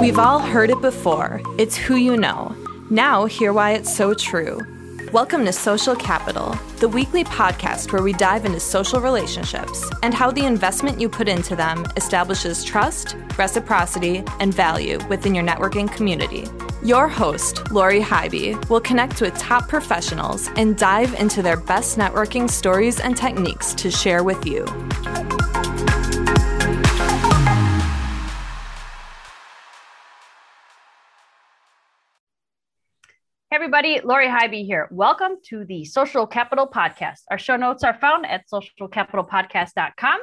We've all heard it before it's who you know. Now, hear why it's so true. Welcome to Social Capital, the weekly podcast where we dive into social relationships and how the investment you put into them establishes trust, reciprocity, and value within your networking community. Your host, Lori Highby, will connect with top professionals and dive into their best networking stories and techniques to share with you. Everybody, Lori Highby here. Welcome to the Social Capital Podcast. Our show notes are found at socialcapitalpodcast.com.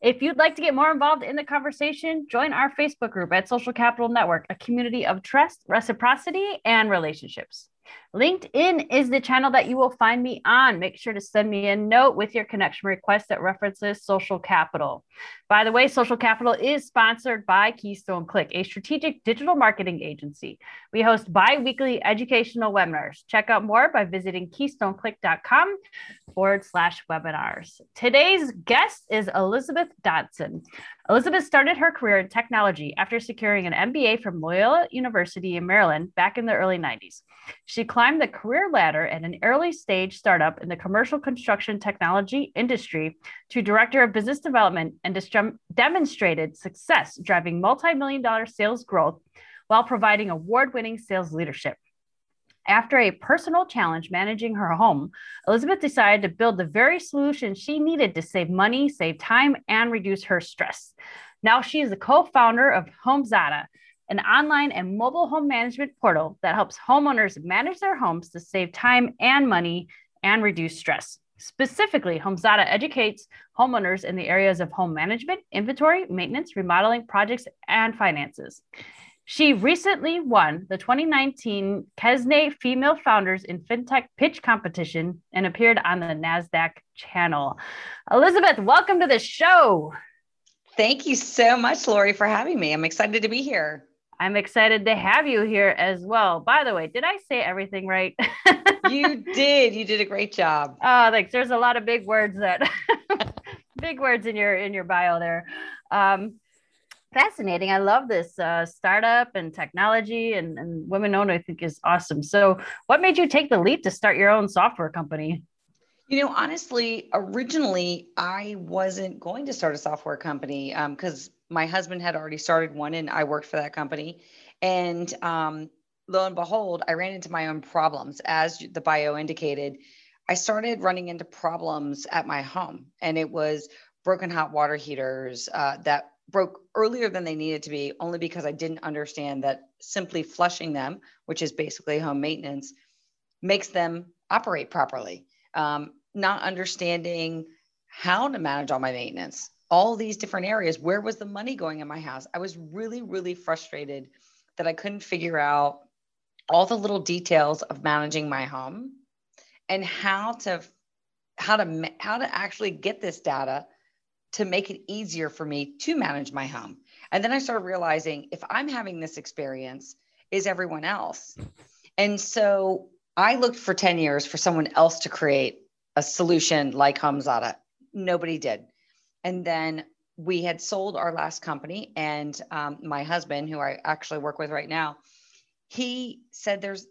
If you'd like to get more involved in the conversation, join our Facebook group at Social Capital Network, a community of trust, reciprocity, and relationships. LinkedIn is the channel that you will find me on. Make sure to send me a note with your connection request that references Social Capital. By the way, Social Capital is sponsored by Keystone Click, a strategic digital marketing agency. We host bi weekly educational webinars. Check out more by visiting keystoneclick.com forward slash webinars. Today's guest is Elizabeth Dodson. Elizabeth started her career in technology after securing an MBA from Loyola University in Maryland back in the early 90s. She climbed the career ladder at an early stage startup in the commercial construction technology industry to director of business development and demonstrated success driving multi million dollar sales growth while providing award winning sales leadership. After a personal challenge managing her home, Elizabeth decided to build the very solution she needed to save money, save time, and reduce her stress. Now she is the co founder of HomeZada, an online and mobile home management portal that helps homeowners manage their homes to save time and money and reduce stress. Specifically, HomeZada educates homeowners in the areas of home management, inventory, maintenance, remodeling, projects, and finances. She recently won the 2019 Kesney Female Founders in FinTech Pitch Competition and appeared on the NASDAQ channel. Elizabeth, welcome to the show. Thank you so much, Lori, for having me. I'm excited to be here. I'm excited to have you here as well. By the way, did I say everything right? you did. You did a great job. Oh, thanks. There's a lot of big words that big words in your in your bio there. Um, fascinating. I love this uh, startup and technology and, and women owned. I think is awesome. So, what made you take the leap to start your own software company? You know, honestly, originally I wasn't going to start a software company because um, my husband had already started one and I worked for that company. And um, lo and behold, I ran into my own problems. As the bio indicated, I started running into problems at my home, and it was broken hot water heaters uh, that broke earlier than they needed to be, only because I didn't understand that simply flushing them, which is basically home maintenance, makes them operate properly. Um, not understanding how to manage all my maintenance all these different areas. Where was the money going in my house? I was really, really frustrated that I couldn't figure out all the little details of managing my home and how to how to how to actually get this data to make it easier for me to manage my home. And then I started realizing if I'm having this experience, is everyone else? And so I looked for 10 years for someone else to create a solution like HomeZada. Nobody did. And then we had sold our last company, and um, my husband, who I actually work with right now, he said, "There's,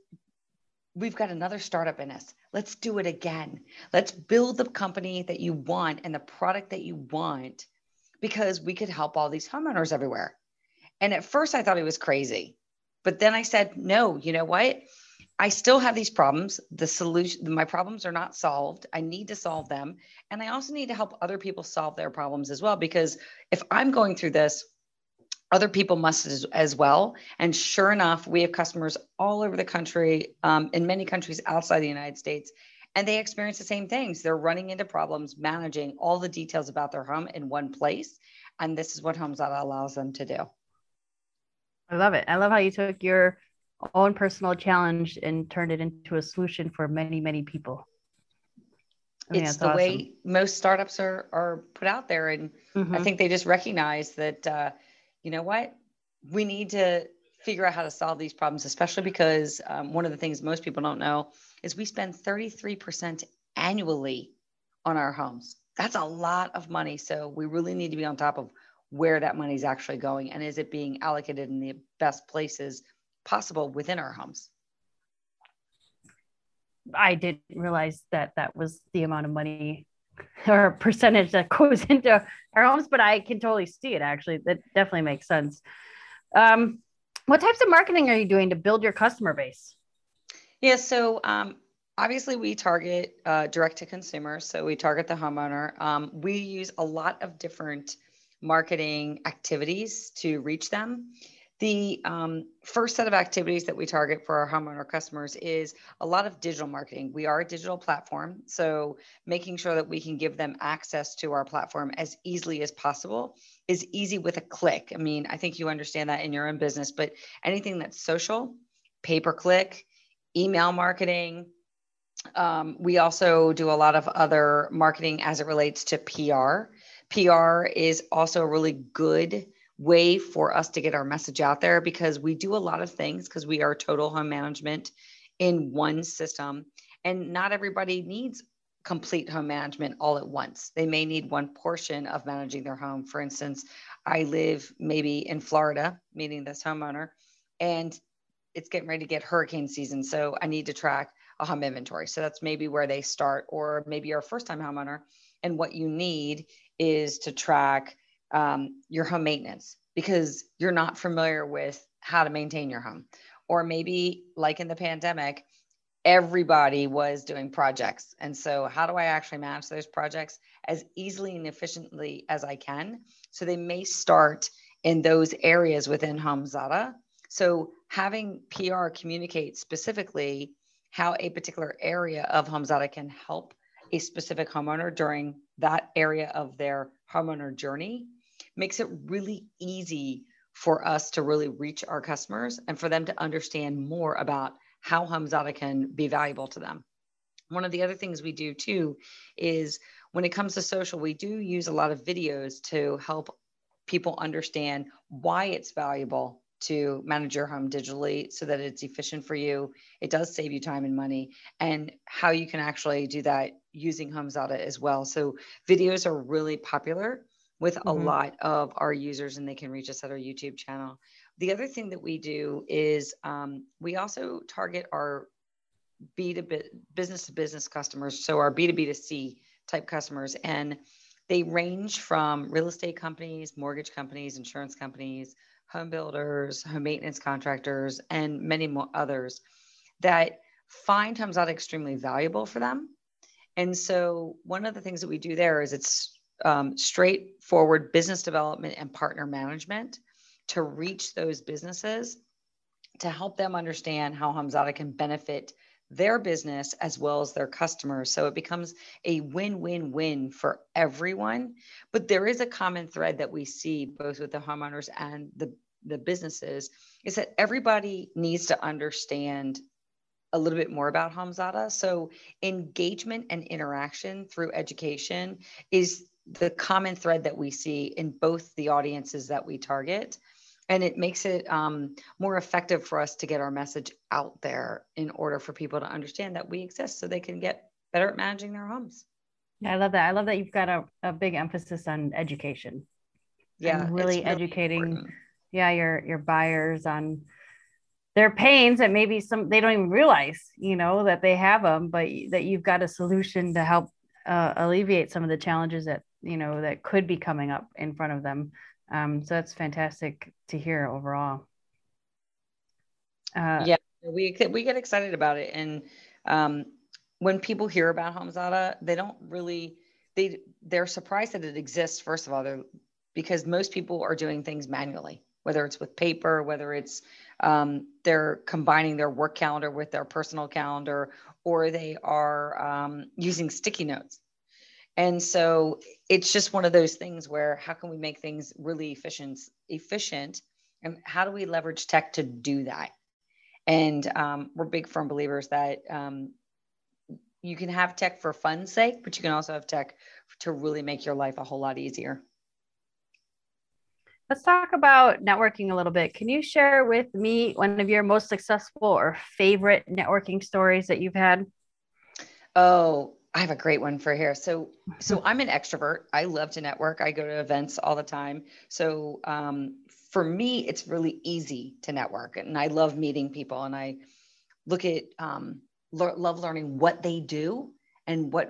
we've got another startup in us. Let's do it again. Let's build the company that you want and the product that you want, because we could help all these homeowners everywhere." And at first, I thought he was crazy, but then I said, "No, you know what? I still have these problems. The solution, my problems are not solved. I need to solve them. And I also need to help other people solve their problems as well. Because if I'm going through this, other people must as, as well. And sure enough, we have customers all over the country, um, in many countries outside the United States, and they experience the same things. They're running into problems managing all the details about their home in one place. And this is what HomeZada allows them to do. I love it. I love how you took your own personal challenge and turned it into a solution for many, many people. it's the awesome. way most startups are are put out there, and mm-hmm. I think they just recognize that uh, you know what we need to figure out how to solve these problems, especially because um, one of the things most people don't know is we spend 33% annually on our homes. That's a lot of money. So we really need to be on top of where that money is actually going and is it being allocated in the best places possible within our homes. I didn't realize that that was the amount of money or percentage that goes into our homes, but I can totally see it actually. That definitely makes sense. Um, what types of marketing are you doing to build your customer base? Yeah, so um, obviously we target uh, direct to consumer. So we target the homeowner. Um, we use a lot of different marketing activities to reach them. The um, first set of activities that we target for our homeowner customers is a lot of digital marketing. We are a digital platform, so making sure that we can give them access to our platform as easily as possible is easy with a click. I mean, I think you understand that in your own business, but anything that's social, pay per click, email marketing. Um, we also do a lot of other marketing as it relates to PR. PR is also a really good way for us to get our message out there because we do a lot of things because we are total home management in one system. And not everybody needs complete home management all at once. They may need one portion of managing their home. For instance i live maybe in florida meeting this homeowner and it's getting ready to get hurricane season so i need to track a home inventory. So that's maybe where they start or maybe you're a first time homeowner and what you need is to track um, your home maintenance because you're not familiar with how to maintain your home. Or maybe, like in the pandemic, everybody was doing projects. And so, how do I actually manage those projects as easily and efficiently as I can? So, they may start in those areas within HomeZada. So, having PR communicate specifically how a particular area of HomeZada can help a specific homeowner during that area of their homeowner journey makes it really easy for us to really reach our customers and for them to understand more about how HomeZada can be valuable to them. One of the other things we do too is when it comes to social, we do use a lot of videos to help people understand why it's valuable to manage your home digitally so that it's efficient for you. It does save you time and money, and how you can actually do that using HomeZada as well. So, videos are really popular with mm-hmm. a lot of our users and they can reach us at our YouTube channel. The other thing that we do is um, we also target our B to B, business to business customers, so our B to B to C type customers, and they range from real estate companies, mortgage companies, insurance companies, home builders, home maintenance contractors, and many more others that find HomeZada extremely valuable for them. And so one of the things that we do there is it's um, straightforward business development and partner management to reach those businesses to help them understand how HomeZada can benefit their business as well as their customers. So it becomes a win win win for everyone. But there is a common thread that we see both with the homeowners and the, the businesses is that everybody needs to understand a little bit more about HomeZada. So engagement and interaction through education is the common thread that we see in both the audiences that we target. And it makes it um, more effective for us to get our message out there in order for people to understand that we exist so they can get better at managing their homes. Yeah i love that. I love that you've got a, a big emphasis on education. Yeah really, really educating important. yeah your your buyers on their pains that maybe some they don't even realize you know that they have them but that you've got a solution to help uh, alleviate some of the challenges that you know that could be coming up in front of them. Um, so that's fantastic to hear overall. Uh, yeah we we get excited about it. And um, when people hear about HomeZada, they don't really they they're surprised that it exists first of all they're because most people are doing things manually whether it's with paper whether it's um, they're combining their work calendar with their personal calendar or they are um, using sticky notes and so it's just one of those things where how can we make things really efficient efficient? And how do we leverage tech to do that? And um, we're big firm believers that um, you can have tech for fun's sake but you can also have tech to really make your life a whole lot easier. Let's talk about networking a little bit. Can you share with me one of your most successful or favorite networking stories that you've had? Oh I have a great one for here. So, so I'm an extrovert. I love to network. I go to events all the time. So, um, for me, it's really easy to network, and I love meeting people. And I look at um, lo- love learning what they do and what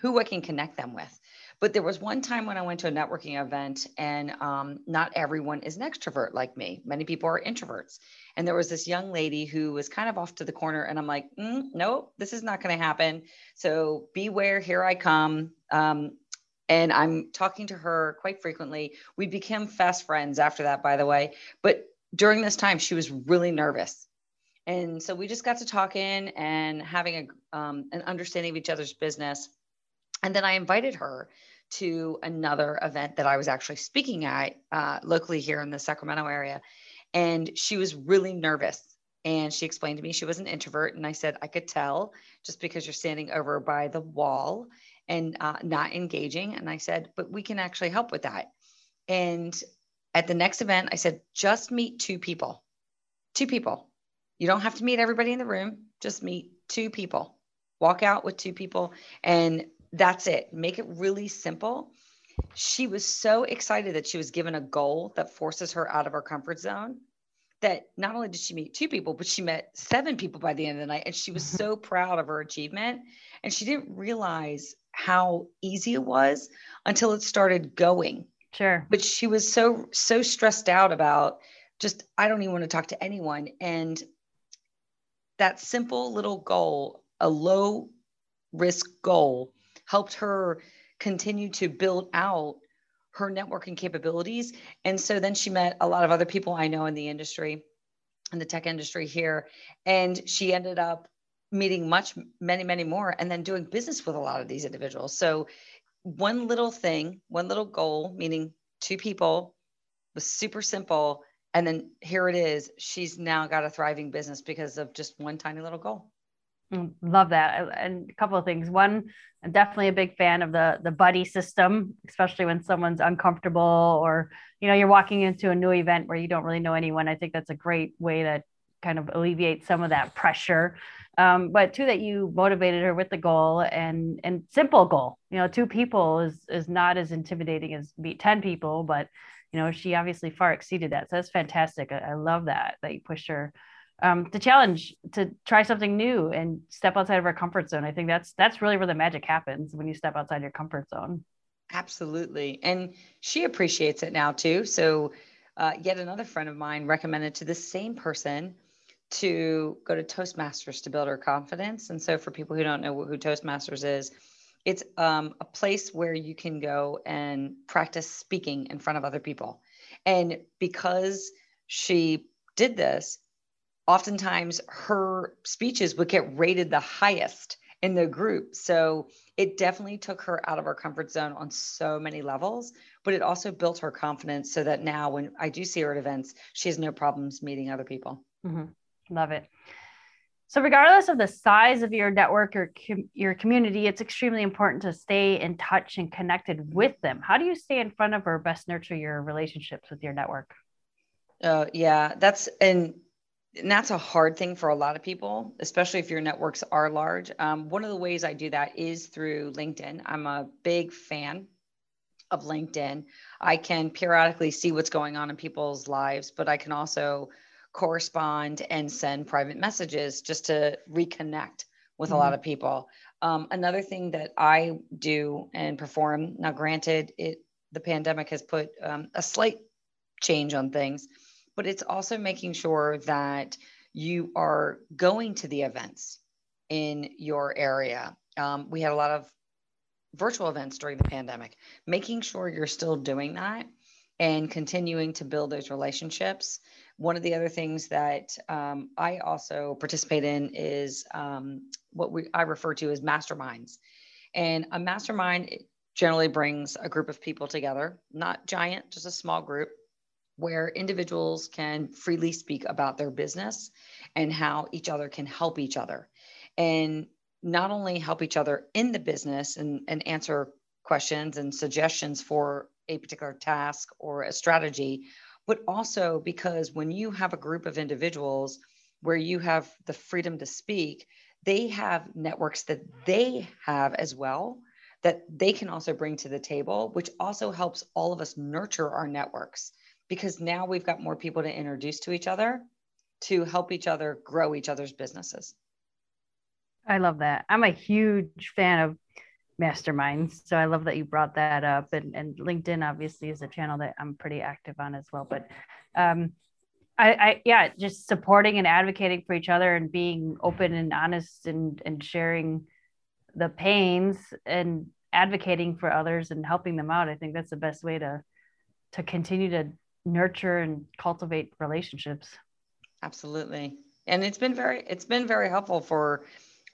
who I can connect them with. But there was one time when I went to a networking event, and um, not everyone is an extrovert like me. Many people are introverts. And there was this young lady who was kind of off to the corner, and I'm like, mm, no, this is not going to happen. So beware, here I come. Um, and I'm talking to her quite frequently. We became fast friends after that, by the way. But during this time, she was really nervous. And so we just got to talking and having a, um, an understanding of each other's business. And then I invited her to another event that I was actually speaking at uh, locally here in the Sacramento area. And she was really nervous. And she explained to me she was an introvert. And I said, I could tell just because you're standing over by the wall and uh, not engaging. And I said, but we can actually help with that. And at the next event, I said, just meet two people, two people. You don't have to meet everybody in the room, just meet two people. Walk out with two people and that's it. Make it really simple. She was so excited that she was given a goal that forces her out of her comfort zone that not only did she meet two people, but she met seven people by the end of the night. And she was mm-hmm. so proud of her achievement. And she didn't realize how easy it was until it started going. Sure. But she was so, so stressed out about just, I don't even want to talk to anyone. And that simple little goal, a low risk goal, helped her continue to build out her networking capabilities. And so then she met a lot of other people I know in the industry, in the tech industry here. And she ended up meeting much, many, many more, and then doing business with a lot of these individuals. So one little thing, one little goal, meaning two people, was super simple. And then here it is. She's now got a thriving business because of just one tiny little goal. Love that. And a couple of things. One, I'm definitely a big fan of the the buddy system, especially when someone's uncomfortable or you know you're walking into a new event where you don't really know anyone. I think that's a great way to kind of alleviate some of that pressure. Um, but two, that you motivated her with the goal and and simple goal. You know, two people is is not as intimidating as meet ten people, but you know she obviously far exceeded that. So that's fantastic. I, I love that that you pushed her um, the challenge to try something new and step outside of our comfort zone. I think that's that's really where the magic happens when you step outside your comfort zone. Absolutely, and she appreciates it now too. So, uh, yet another friend of mine recommended to the same person to go to Toastmasters to build her confidence. And so, for people who don't know who Toastmasters is, it's um, a place where you can go and practice speaking in front of other people. And because she did this, oftentimes her speeches would get rated the highest in the group. So it definitely took her out of her comfort zone on so many levels, but it also built her confidence so that now when I do see her at events, she has no problems meeting other people. Mm-hmm. Love it. So, regardless of the size of your network or com- your community, it's extremely important to stay in touch and connected with them. How do you stay in front of or best nurture your relationships with your network? Oh, yeah, that's and and that's a hard thing for a lot of people, especially if your networks are large. Um, one of the ways I do that is through LinkedIn. I'm a big fan of LinkedIn. I can periodically see what's going on in people's lives, but I can also correspond and send private messages just to reconnect with mm-hmm. a lot mm-hmm. of people. Um, another thing that I do and perform now, granted, it the pandemic has put um, a slight change on things but it's also making sure that you are going to the events in your area. Um, we had a lot of virtual events during the pandemic, making sure you're still doing that and continuing to build those relationships. One of the other things that um, I also participate in is um, what we I refer to as masterminds. And a mastermind generally brings a group of people together, not giant, just a small group where individuals can freely speak about their business and how each other can help each other. And not only help each other in the business and, and answer questions and suggestions for a particular task or a strategy, but also because when you have a group of individuals where you have the freedom to speak, they have networks that they have as well that they can also bring to the table, which also helps all of us nurture our networks because now we've got more people to introduce to each other to help each other grow each other's businesses. I love that. I'm a huge fan of masterminds. So I love that you brought that up. And, and LinkedIn obviously is a channel that I'm pretty active on as well. But um, I, I, yeah, just supporting and advocating for each other and being open and honest and, and sharing the pains and advocating for others and helping them out. I think that's the best way to to continue to nurture and cultivate relationships. Absolutely. And it's been very it's been very helpful for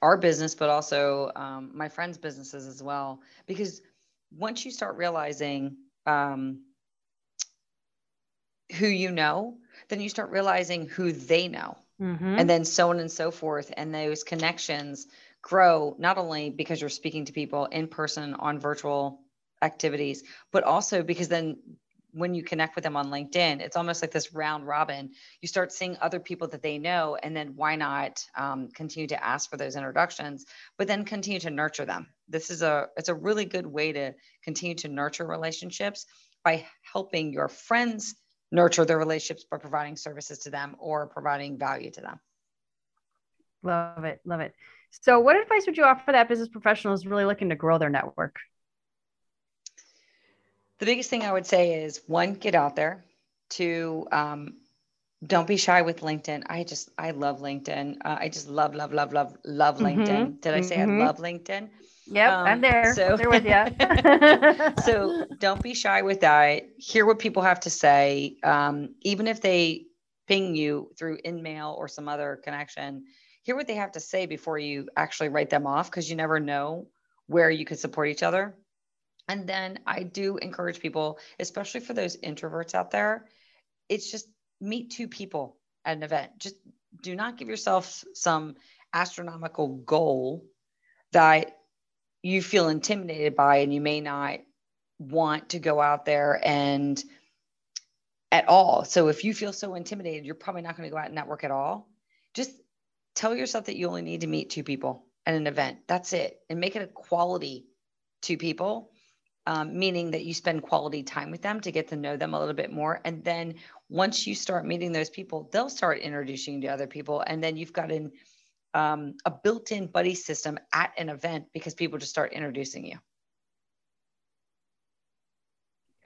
our business, but also um, my friends' businesses as well. Because once you start realizing um, who you know, then you start realizing who they know. Mm-hmm. And then so on and so forth. And those connections grow not only because you're speaking to people in person on virtual activities, but also because then when you connect with them on LinkedIn, it's almost like this round robin. You start seeing other people that they know, and then why not um, continue to ask for those introductions, but then continue to nurture them. This is a it's a really good way to continue to nurture relationships by helping your friends nurture their relationships by providing services to them or providing value to them. Love it, love it. So, what advice would you offer that business professionals really looking to grow their network? The biggest thing I would say is one, get out there. Two, um, don't be shy with LinkedIn. I just, I love LinkedIn. Uh, I just love, love, love, love, love mm-hmm. LinkedIn. Did I say mm-hmm. I love LinkedIn? Yep, um, I'm there. So, there with you. so don't be shy with that. Hear what people have to say. Um, even if they ping you through InMail or some other connection, hear what they have to say before you actually write them off because you never know where you could support each other. And then I do encourage people, especially for those introverts out there, it's just meet two people at an event. Just do not give yourself some astronomical goal that you feel intimidated by and you may not want to go out there and at all. So if you feel so intimidated, you're probably not going to go out and network at all. Just tell yourself that you only need to meet two people at an event. That's it. And make it a quality two people um, meaning that you spend quality time with them to get to know them a little bit more. And then once you start meeting those people, they'll start introducing you to other people. And then you've got an, um, a built in buddy system at an event because people just start introducing you.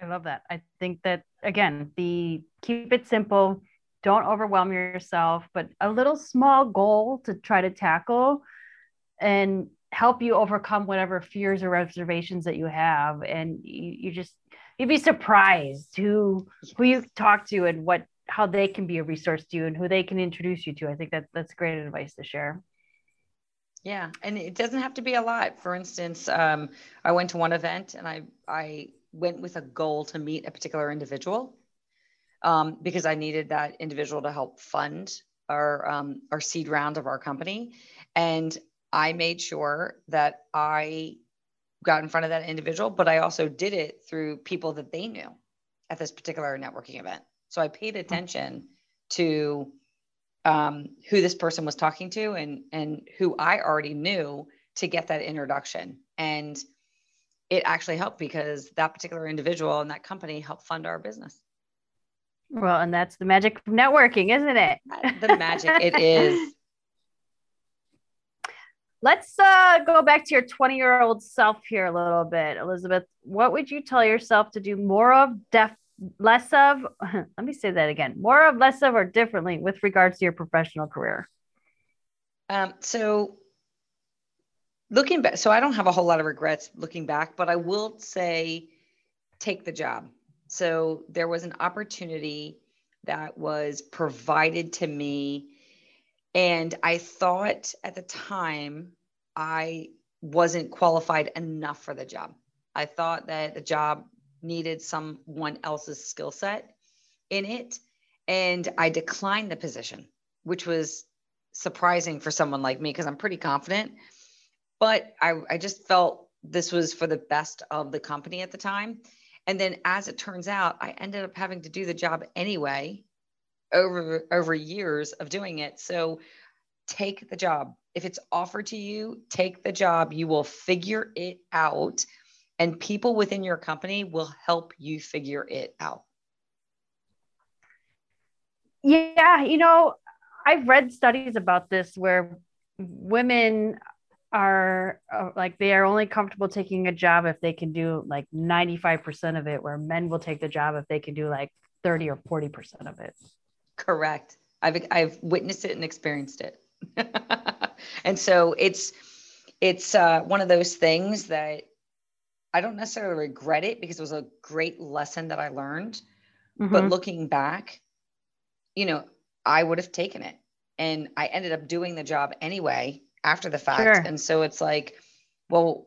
I love that. I think that, again, the keep it simple, don't overwhelm yourself, but a little small goal to try to tackle. And help you overcome whatever fears or reservations that you have. And you, you just you'd be surprised who who you talk to and what how they can be a resource to you and who they can introduce you to. I think that that's great advice to share. Yeah and it doesn't have to be a lot. For instance um, i went to one event and i i went with a goal to meet a particular individual um, because i needed that individual to help fund our um, our seed round of our company. And I made sure that I got in front of that individual, but I also did it through people that they knew at this particular networking event. So I paid attention to um, who this person was talking to and and who I already knew to get that introduction. And it actually helped because that particular individual and that company helped fund our business. Well, and that's the magic of networking, isn't it? the magic it is. Let's uh, go back to your 20 year old self here a little bit, Elizabeth. What would you tell yourself to do more of, def- less of? Let me say that again more of, less of, or differently with regards to your professional career? Um, so, looking back, so I don't have a whole lot of regrets looking back, but I will say take the job. So, there was an opportunity that was provided to me and I thought at the time I wasn't qualified enough for the job. I thought that the job needed someone else's skill set in it. And I declined the position, which was surprising for someone like me because I'm pretty confident. But I, I just felt this was for the best of the company at the time. And then as it turns out, I ended up having to do the job anyway over over years of doing it. So take the job. If it's offered to you, take the job. You will figure it out, and people within your company will help you figure it out. Yeah, you know, I've read studies about this where women are uh, like they are only comfortable taking a job if they can do like 95% of it where men will take the job if they can do like 30 or 40% of it correct i've i've witnessed it and experienced it and so it's it's uh, one of those things that i don't necessarily regret it because it was a great lesson that i learned mm-hmm. but looking back you know i would have taken it and i ended up doing the job anyway after the fact. Sure. And so it's like, well,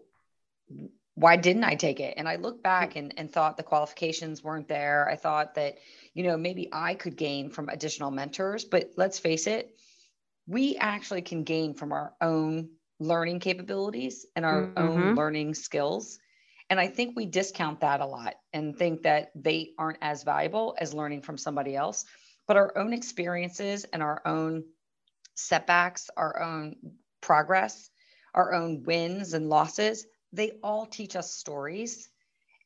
why didn't I take it? And I look back and, and thought the qualifications weren't there. I thought that, you know, maybe I could gain from additional mentors, but let's face it, we actually can gain from our own learning capabilities and our mm-hmm. own learning skills. And I think we discount that a lot and think that they aren't as valuable as learning from somebody else. But our own experiences and our own setbacks, our own progress, our own wins and losses, they all teach us stories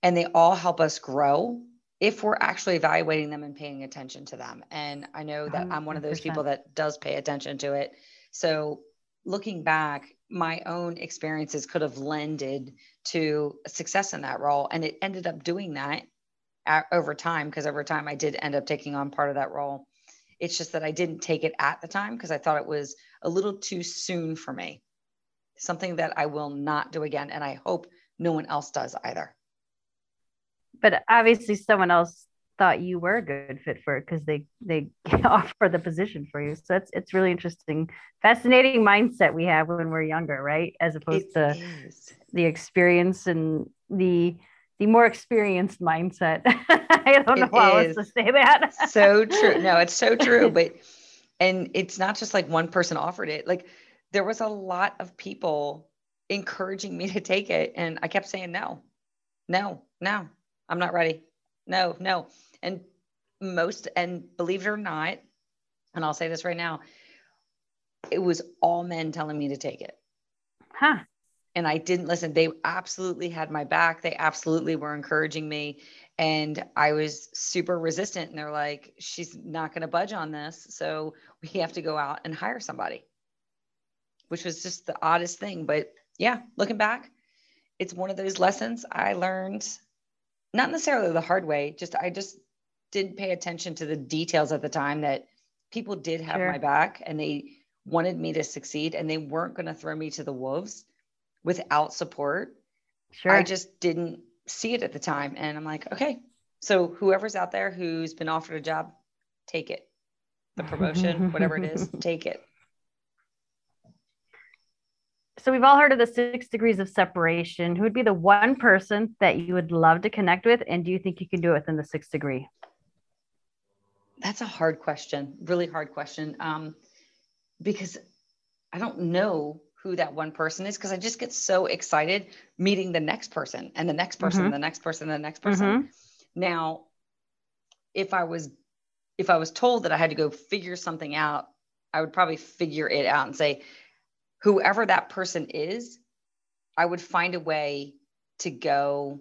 and they all help us grow if we're actually evaluating them and paying attention to them. And I know that i am one of those people that does pay attention to it. So looking back, my own experiences could have lended to success in that role. And it ended up doing that at, over time, because over time I did end up taking on part of that role. It's just that I didn't take it at the time because I thought it was a little too soon for me. Something that I will not do again. And I hope no one else does either. But obviously, someone else thought you were a good fit for it because they they offer the position for you. So it's it's really interesting, fascinating mindset we have when we're younger, right? As opposed it to is. the experience and the the more experienced mindset. I don't know how else to say that. so true. No, it's so true. But and it's not just like one person offered it. Like there was a lot of people encouraging me to take it. And I kept saying, no, no, no, I'm not ready. No, no. And most, and believe it or not, and I'll say this right now, it was all men telling me to take it. Huh. And I didn't listen. They absolutely had my back. They absolutely were encouraging me and I was super resistant. And they're like, she's not going to budge on this. So we have to go out and hire somebody, which was just the oddest thing. But yeah, looking back, it's one of those lessons I learned, not necessarily the hard way, just I just didn't pay attention to the details at the time that people did have sure. my back and they wanted me to succeed and they weren't going to throw me to the wolves without support. Sure. I just didn't see it at the time. And I'm like, okay, so whoever's out there who's been offered a job, take it. The promotion, whatever it is, take it. So we've all heard of the six degrees of separation. Who would be the one person that you would love to connect with? And do you think you can do it within the sixth degree? That's a hard question, really hard question. Um, because I don't know who that one person is because I just get so excited meeting the next person and the next person, mm-hmm. the next person, and the next person. Mm-hmm. Now, if I was if I was told that I had to go figure something out, I would probably figure it out and say, whoever that person is, I would find a way to go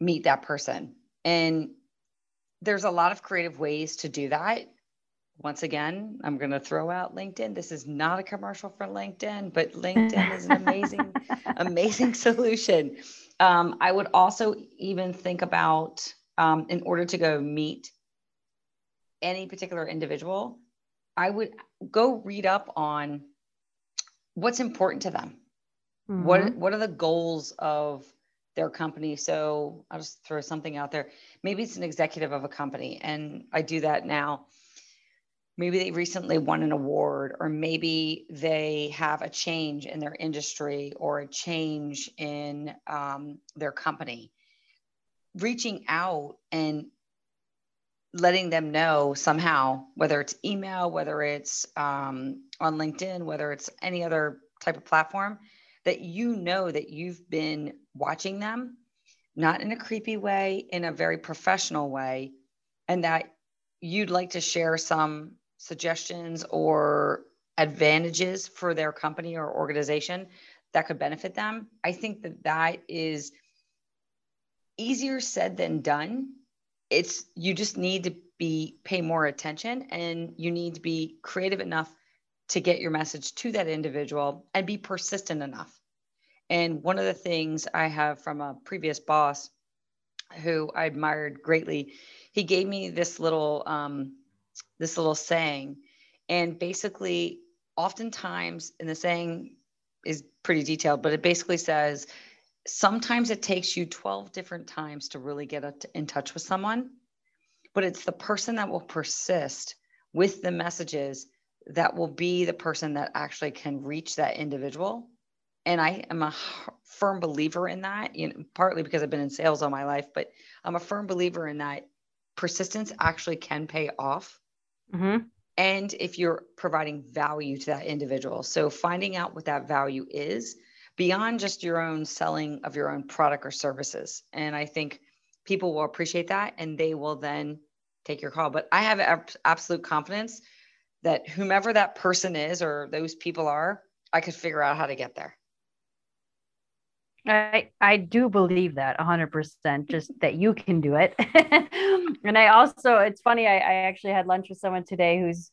meet that person. And there's a lot of creative ways to do that once again, I'm going to throw out LinkedIn. This is not a commercial for LinkedIn, but LinkedIn is an amazing, amazing solution. Um, I would also even think about, um, in order to go meet any particular individual, I would go read up on what's important to them. Mm-hmm. What What are the goals of their company? So I'll just throw something out there. Maybe it's an executive of a company, and I do that now maybe they recently won an award or maybe they have a change in their industry or a change in um, their company reaching out and letting them know somehow whether it's email whether it's um, on linkedin whether it's any other type of platform that you know that you've been watching them not in a creepy way in a very professional way and that you'd like to share some suggestions or advantages for their company or organization that could benefit them. I think that that is easier said than done. It's you just need to be pay more attention and you need to be creative enough to get your message to that individual and be persistent enough. And one of the things I have from a previous boss who I admired greatly, he gave me this little um, this little saying, and basically, oftentimes, in the saying is pretty detailed, but it basically says sometimes it takes you 12 different times to really get in touch with someone, but it's the person that will persist with the messages that will be the person that actually can reach that individual. And I am a firm believer in that, you know, partly because I've been in sales all my life, but I'm a firm believer in that persistence actually can pay off. Mm-hmm. And if you're providing value to that individual. So finding out what that value is beyond just your own selling of your own product or services. And I think people will appreciate that and they will then take your call. But I have absolute confidence that whomever that person is or those people are, I could figure out how to get there. I I do believe that 100% just that you can do it. and I also it's funny I, I actually had lunch with someone today who's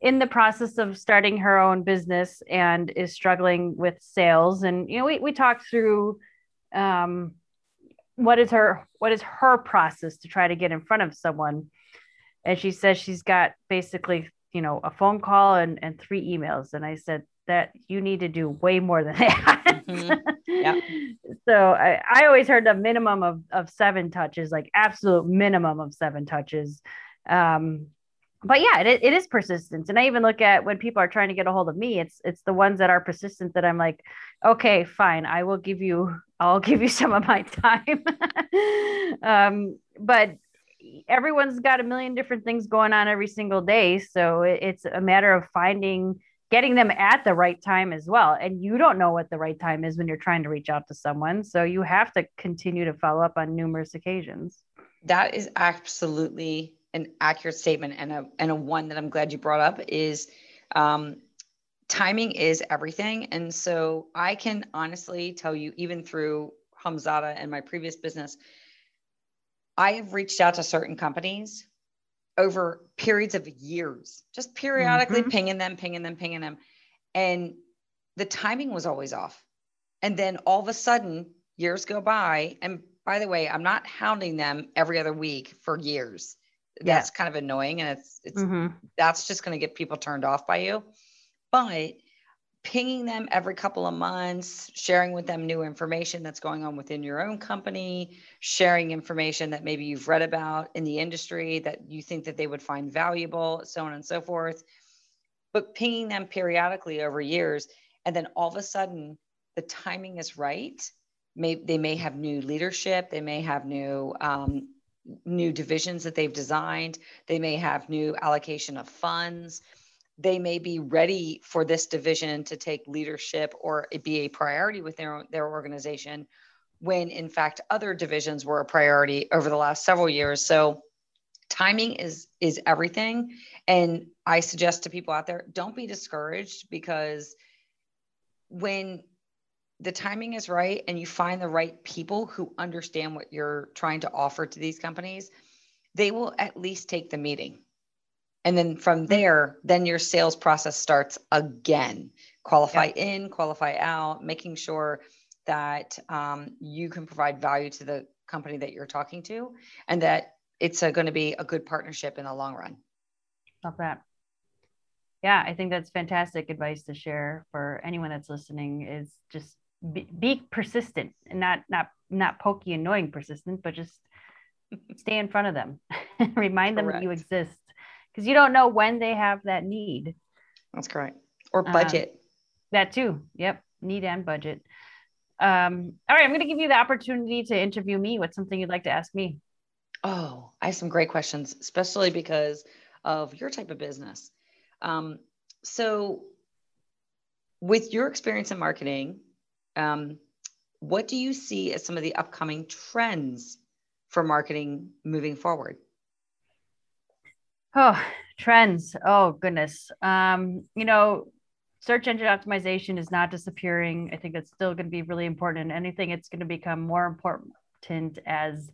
in the process of starting her own business and is struggling with sales. And you know we we talked through um what is her what is her process to try to get in front of someone. And she says she's got basically you know a phone call and, and three emails. And i said that you need to do way more than that. Mm-hmm. yeah. so I, I always heard the minimum of, of seven touches like absolute minimum of seven touches. Um, but yeah it, it is persistence and i even look at when people are trying to get a hold of me it's it's the ones that are persistent that i'm like okay fine i will give you i'll give you some of my time um, but everyone's got a million different things going on every single day. So it's a matter of finding, getting them at the right time as well. And you don't know what the right time is when you're trying to reach out to someone. So you have to continue to follow up on numerous occasions. That is absolutely an accurate statement and a, and a one that I'm glad you brought up is um, timing is everything. And so I can honestly tell you, even through HomeZada and my previous business, I have reached out to certain companies over periods of years, just periodically mm-hmm. pinging them, pinging them, pinging them. And the timing was always off. And then all of a sudden, years go by. And by the way, I'm not hounding them every other week for years. That's yeah. kind of annoying. And it's, it's, mm-hmm. that's just going to get people turned off by you. But pinging them every couple of months, sharing with them new information that's going on within your own company, sharing information that maybe you've read about in the industry that you think that they would find valuable, so on and so forth. But pinging them periodically over years, and then all of a sudden the timing is right. May, they may have new leadership, they may have new um, new divisions that they've designed, they may have new allocation of funds. They may be ready for this division to take leadership or be a priority with their, their organization when in fact other divisions were a priority over the last several years. So timing is is everything. And i suggest to people out there don't be discouraged because when the timing is right and you find the right people who understand what you're trying to offer to these companies they will at least take the meeting. And then from there then your sales process starts again. Qualify yeah. in qualify out making sure that um, you can provide value to the company that you're talking to and that it's going to be a good partnership in the long run. Love that. Yeah i think that's fantastic advice to share for anyone that's listening is just be, be persistent and not not not pokey annoying persistent but just stay in front of them remind Correct. them that you exist because you don't know when they have that need. That's correct. Or um, budget. Um, that too. Yep. Need and budget. Um, all right. I'm going to give you the opportunity to interview me. What's something you'd like to ask me? Oh, I have some great questions, especially because of your type of business. Um, so, with your experience in marketing, um, what do you see as some of the upcoming trends for marketing moving forward? Oh, Trends. Oh goodness. Um, you know, search engine optimization is not disappearing. I think that's still going to be really important. And anything, it's going to become more important as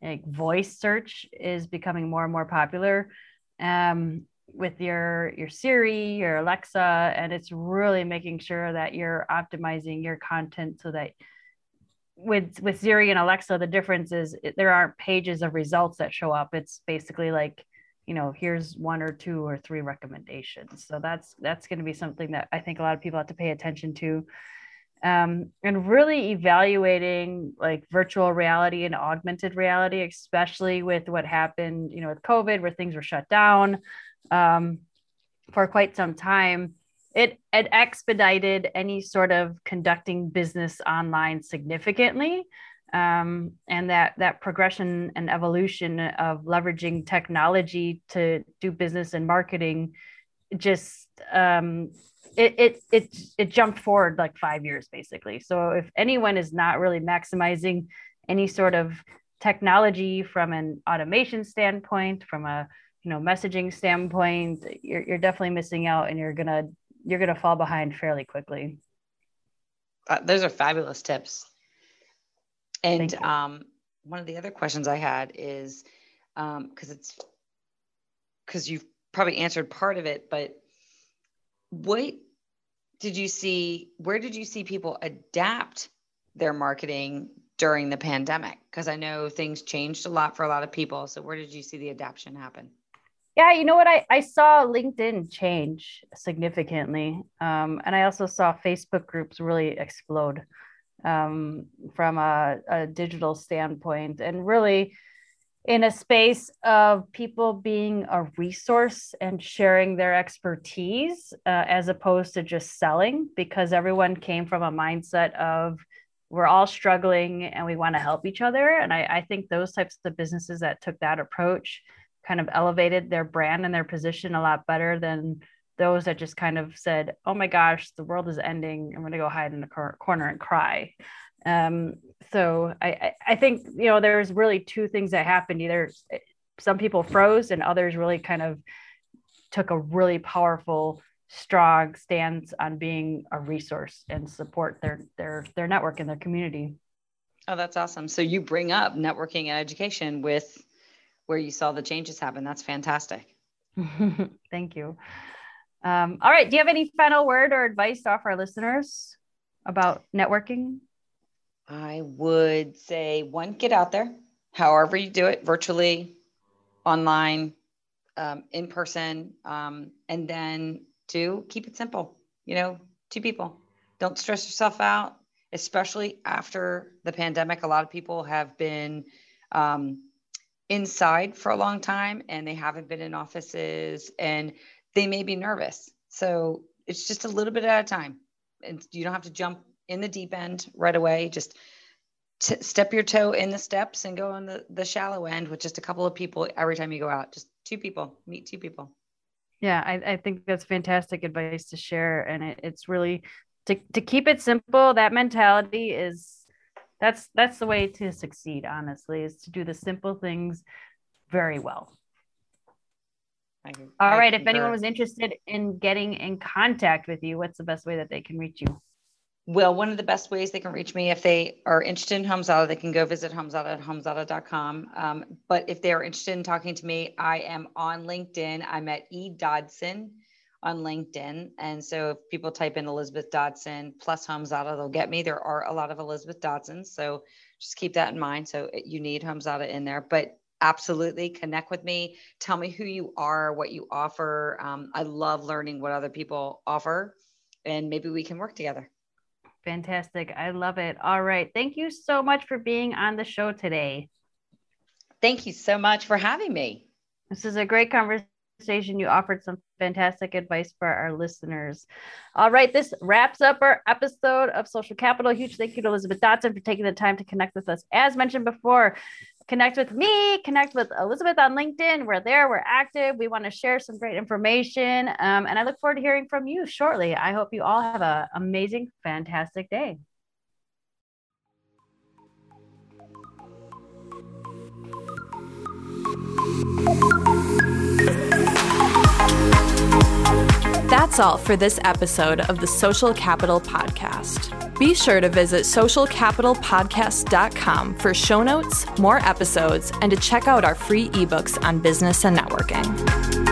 like voice search is becoming more and more popular. Um, with your your Siri, your Alexa, and it's really making sure that you're optimizing your content so that with with Siri and Alexa, the difference is there aren't pages of results that show up. It's basically like you know here's one or two or three recommendations. So that's that's going to be something that i think a lot of people have to pay attention to. Um, and really evaluating like virtual reality and augmented reality especially with what happened you know with covid where things were shut down um, for quite some time it, it expedited any sort of conducting business online significantly. Um, and that that progression and evolution of leveraging technology to do business and marketing just um, it, it it it jumped forward like five years basically. So if anyone is not really maximizing any sort of technology from an automation standpoint from a you know messaging standpoint you're, you're definitely missing out and you're gonna you're gonna fall behind fairly quickly uh, those are fabulous tips and um, one of the other questions I had is um because um, it's because you've probably answered part of it, but what did you see? Where did you see people adapt their marketing during the pandemic? Because I know things changed a lot for a lot of people. So where did you see the adaptation happen? Yeah, you know what? I, I saw LinkedIn change significantly. Um, and I also saw Facebook groups really explode um, from a, a digital standpoint and really in a space of people being a resource and sharing their expertise uh, as opposed to just selling because everyone came from a mindset of we're all struggling and we want to help each other and I, I think those types of businesses that took that approach kind of elevated their brand and their position a lot better than those that just kind of said, "Oh my gosh, the world is ending. I'm going to go hide in a cor- corner and cry." Um, so I, I think you know there's really two things that happened. Either some people froze, and others really kind of took a really powerful, strong stance on being a resource and support their their their network and their community. Oh, that's awesome. So you bring up networking and education with where you saw the changes happen. That's fantastic. Thank you. Um, all right. Do you have any final word or advice to offer our listeners about networking? I would say one, get out there, however you do it, virtually, online, um, in person, um, and then two, keep it simple. You know, two people. Don't stress yourself out, especially after the pandemic. A lot of people have been um, inside for a long time and they haven't been in offices and they may be nervous. So it's just a little bit at a time. And you don't have to jump in the deep end right away. Just t- step your toe in the steps and go on the, the shallow end with just a couple of people every time you go out. Just two people, meet two people. Yeah, I, I think that's fantastic advice to share. And it, it's really to, to keep it simple. That mentality is that's that's the way to succeed honestly is to do the simple things very well all right. If anyone was interested in getting in contact with you, what's the best way that they can reach you? Well, one of the best ways they can reach me, if they are interested in HomeZada, they can go visit HomeZada at homezada.com. Um, but if they're interested in talking to me, I am on LinkedIn. I'm at E Dodson on LinkedIn. And so if people type in Elizabeth Dodson plus HomeZada, they'll get me. There are a lot of Elizabeth Dodsons. So just keep that in mind. So you need HomeZada in there. But absolutely connect with me tell me who you are what you offer um, i love learning what other people offer and maybe we can work together fantastic i love it all right thank you so much for being on the show today thank you so much for having me this is a great conversation. You offered some fantastic advice for our listeners. All right, this wraps up our episode of Social Capital. Huge thank you to Elizabeth Dodson for taking the time to connect with us. As mentioned before, connect with me, connect with Elizabeth on LinkedIn. We're there, we're active. We want to share some great information. Um, and I look forward to hearing from you shortly. I hope you all have an amazing, fantastic day. That's all for this episode of the Social Capital Podcast. Be sure to visit socialcapitalpodcast.com for show notes, more episodes, and to check out our free ebooks on business and networking.